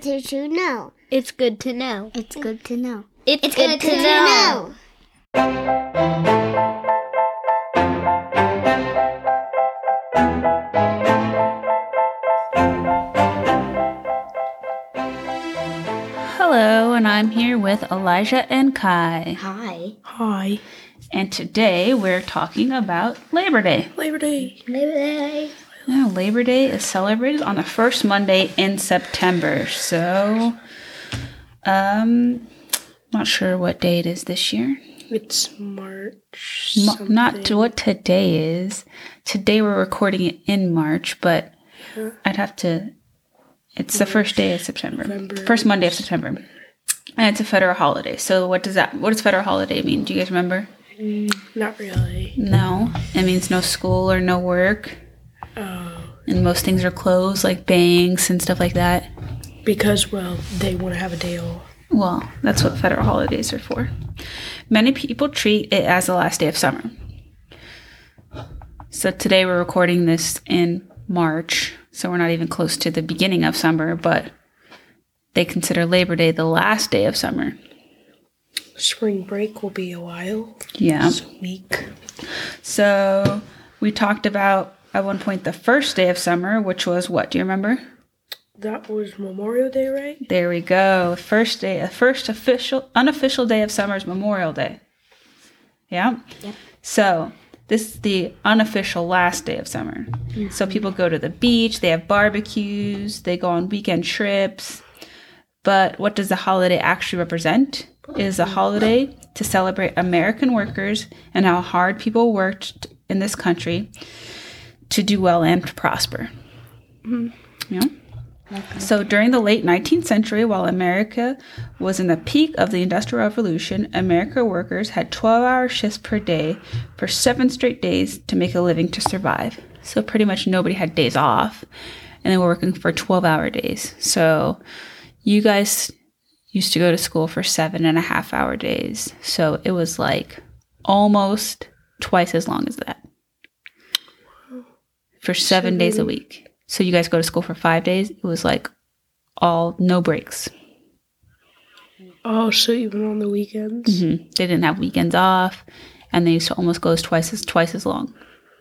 Did you know? It's good to know. It's good to know. It's, good, to, know. Hello, and I'm here with Elijah and Kai. Hi. Hi. And today we're talking about Labor Day. Labor Day. Maybe Now, Labor Day is celebrated on the first Monday in September. So, um, not sure what day it is this year. It's March. Mo- not to what today is. Today we're recording it in March, but I'd have to. It's the first day of September, November. first Monday of September, and it's a federal holiday. So, what does that? What does federal holiday mean? Do you guys remember? Not really. No, it means no school or no work, Oh. and most things are closed, like banks and stuff like that. Because, well, they want to have a day off. Well, that's what federal holidays are for. Many people treat it as the last day of summer. So today we're recording this in March, so we're not even close to the beginning of summer, but they consider Labor Day the last day of summer. Spring break will be a while. Yeah. It's a week. So we talked about at one point the first day of summer, which was what? Do you remember? That was Memorial Day, right? There we go. First day, the first official, unofficial day of summer is Memorial Day. Yeah. Yep. So this is the unofficial last day of summer. Mm-hmm. So people go to the beach, they have barbecues, they go on weekend trips. But what does the holiday actually represent? It is a holiday to celebrate American workers and how hard people worked in this country to do well and to prosper. Mm-hmm. Yeah. So during the late 19th century, while America was in the peak of the Industrial Revolution, American workers had 12 hour shifts per day for seven straight days to make a living to survive. So pretty much nobody had days off, and they were working for 12 hour days. So you guys used to go to school for seven and a half hour days. So it was like almost twice as long as that for seven days a week. So you guys go to school for five days. It was like all no breaks. Oh, so even on the weekends? hmm They didn't have weekends off, and they used to almost go as twice as twice as long.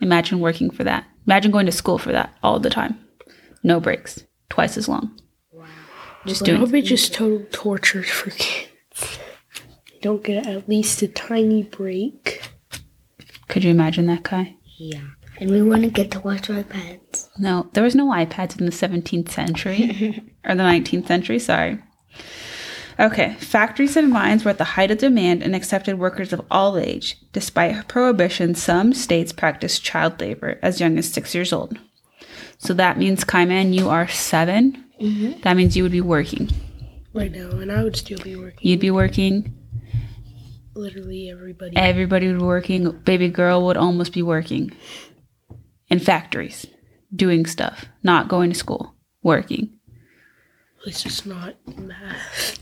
Imagine working for that. Imagine going to school for that all the time, no breaks, twice as long. Wow. Just doing. hope it's just total torture for kids. They don't get at least a tiny break. Could you imagine that, Kai? Yeah. And we want to get to watch iPads. No, there was no iPads in the 17th century or the 19th century. Sorry. Okay, factories and mines were at the height of demand and accepted workers of all age. Despite prohibition, some states practiced child labor as young as six years old. So that means, Kaiman, you are 7 mm-hmm. That means you would be working. Right now, and I would still be working. You'd be working. Literally everybody. Everybody would be working. Baby girl would almost be working in factories, doing stuff, not going to school, working. At least it's not math.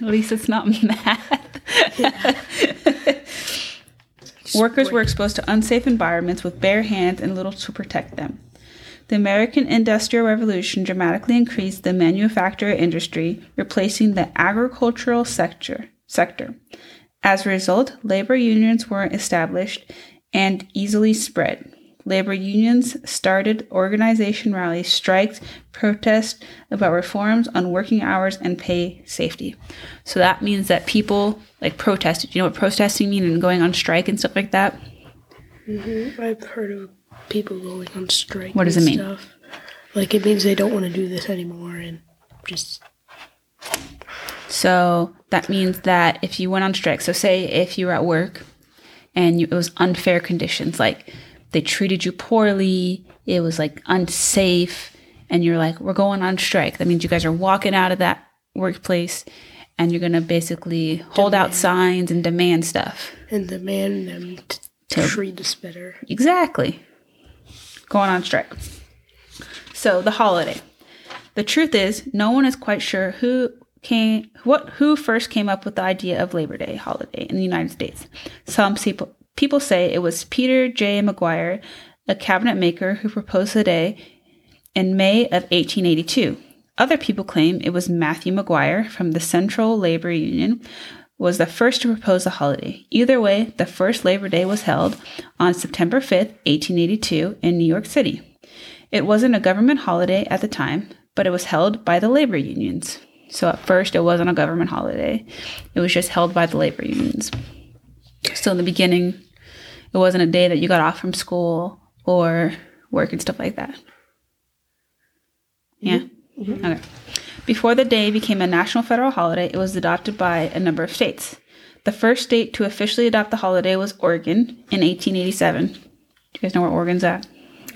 At least it's not math. Workers were exposed to unsafe environments with bare hands and little to protect them. The American Industrial Revolution dramatically increased the manufacturing industry, replacing the agricultural sector. sector. As a result, labor unions were established and easily spread. Labor unions started organization rallies, strikes, protests about reforms on working hours and pay safety. So that means that people like protested. You know what protesting mean and going on strike and stuff like that? Mm-hmm. I've heard of people going on strike. What does and it mean? Stuff. Like it means they don't want to do this anymore, and just So that means that if you went on strike, so say if you were at work and you, it was unfair conditions, like they treated you poorly, it was like unsafe, and you're like, we're going on strike. That means you guys are walking out of that workplace and you're going to basically hold out signs and demand stuff. and demand them to To- treat us better. Exactly. Going on strike. So the holiday. The truth is, no one is quite sure who came what who first came up with the idea of Labor Day holiday in the United States. Some people people say it was Peter J. McGuire, a cabinet maker who proposed the day in May of 1882. Other people claim it was Matthew Maguire from the Central Labor Union was the first to propose the holiday. Either way, the first Labor Day was held on September 5th, 1882 in New York City. It wasn't a government holiday at the time, but it was held by the labor unions. So at first it wasn't a government holiday. It was just held by the labor unions. So in the beginning, it wasn't a day that you got off from school or work and stuff like that. Mm-hmm. Yeah. Mm-hmm. Okay. Before the day became a national federal holiday, it was adopted by a number of states. The first state to officially adopt the holiday was Oregon in 1887. Do you guys know where Oregon's at?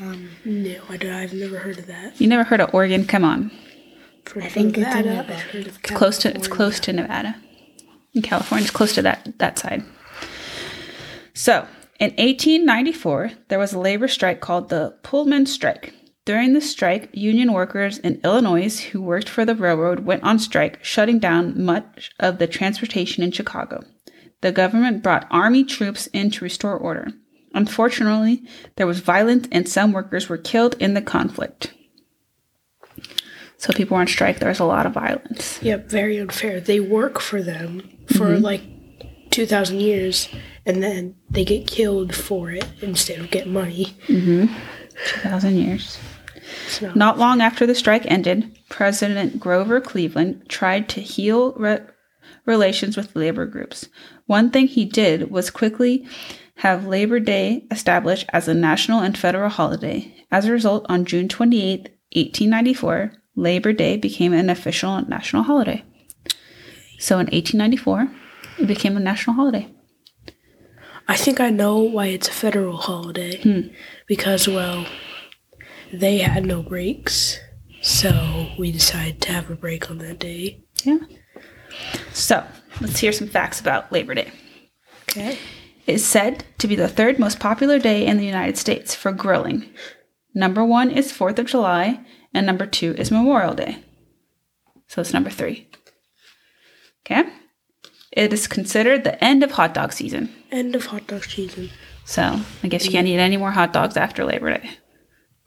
Um, no, I don't, I've never heard of that. You never heard of Oregon? Come on. I of think it's in Nevada, Nevada. I've heard of It's close to it's close to Nevada. In California, it's close to that that side. So, in 1894, there was a labor strike called the Pullman Strike. During the strike, union workers in Illinois who worked for the railroad went on strike, shutting down much of the transportation in Chicago. The government brought army troops in to restore order. Unfortunately, there was violence and some workers were killed in the conflict. So people were on strike. There was a lot of violence. Yep, very unfair. They work for them for Mm-hmm. like 2,000 years and then they get killed for it instead of getting money. Mm-hmm. 2,000 years. Not- Not long after the strike ended, President Grover Cleveland tried to heal re- relations with labor groups. One thing he did was quickly have Labor Day established as a national and federal holiday. As a result, on June 28, 1894, Labor Day became an official national holiday. So in 1894, it became a national holiday. I think I know why it's a federal holiday. Hmm. Because, well, they had no breaks. So we decided to have a break on that day. Yeah. So let's hear some facts about Labor Day. Okay. is said to be the third most popular day in the United States for grilling. Number one is 4th of July, and number two is Memorial Day. So it's number three. Okay? It is considered the end of hot dog season. End of hot dog season. So I guess you can't eat any more hot dogs after Labor Day.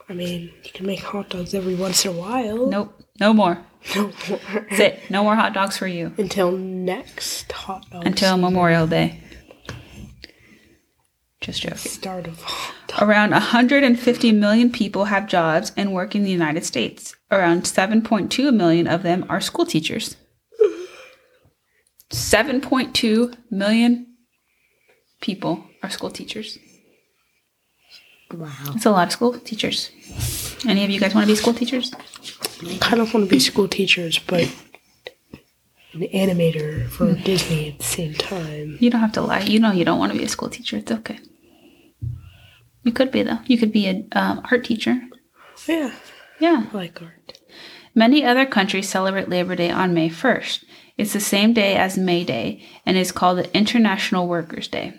I mean, you can make hot dogs every once in a while. Nope, no more. No. More. That's it. No more hot dogs for you Until next hot dog until Memorial Day. Just joking. start of hot dog. Around 150 million people have jobs and work in the United States. Around 7.2 million of them are school teachers. 7.2 million people are school teachers. Wow. That's a lot of school teachers. Any of you guys want to be school teachers? I kind of want to be school teachers, but an animator for Disney at the same time. You don't have to lie. You know you don't want to be a school teacher. It's okay. You could be though. You could be an um, art teacher. Yeah, Yeah. I like art. Many other countries celebrate Labor Day on May 1st. It's the same day as May Day and is called the International Workers' Day.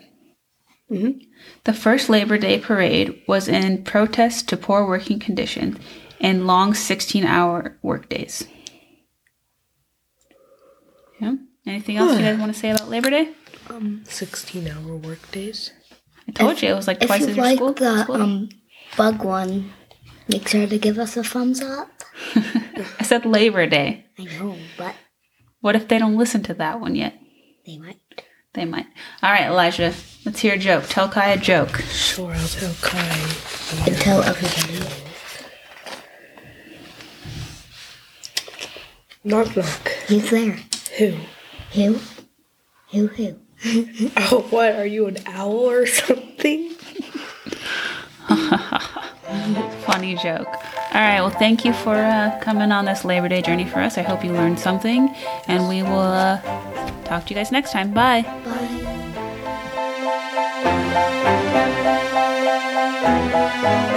The first Labor Day parade was in protest to poor working conditions and long 16 hour workdays. Yeah. Anything else you guys want to say about Labor Day? 16 hour work days. I told you it was like If twice you as your like school. the school day. um bug one, make sure to give us a thumbs up. I said Labor Day. I know, but What if they don't listen to that one yet? they might. They might. All right, Elijah, let's hear a joke. Tell Kai a joke. Sure, I'll tell Kai. And tell everybody. Knock knock. Who's there? Who? Who? Who? Who? Oh, what? Are you an owl or something? Funny joke. All right, well, thank you for uh, coming on this Labor Day journey for us. I hope you learned something, and we will uh, talk to you guys next time. Bye. Bye.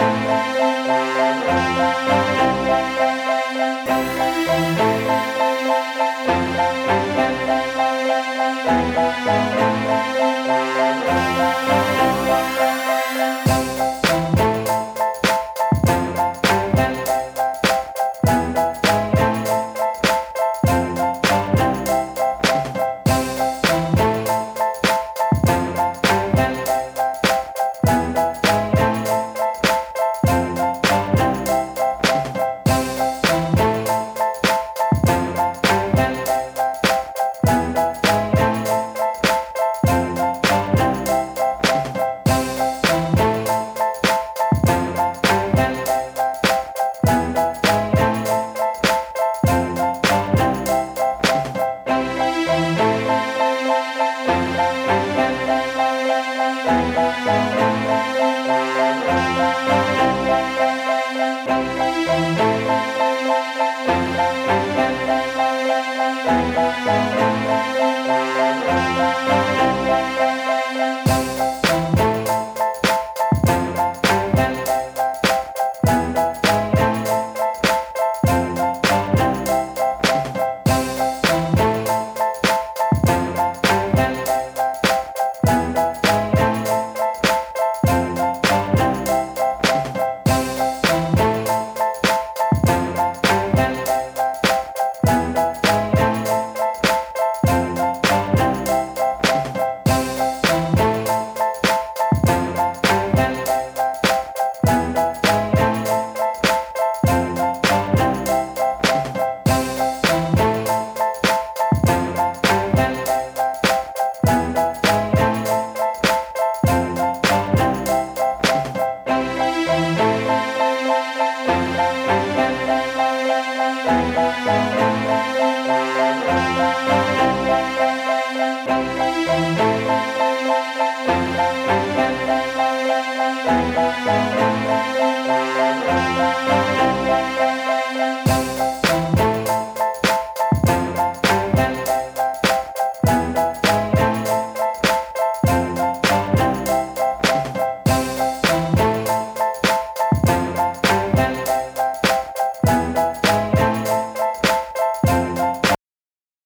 Música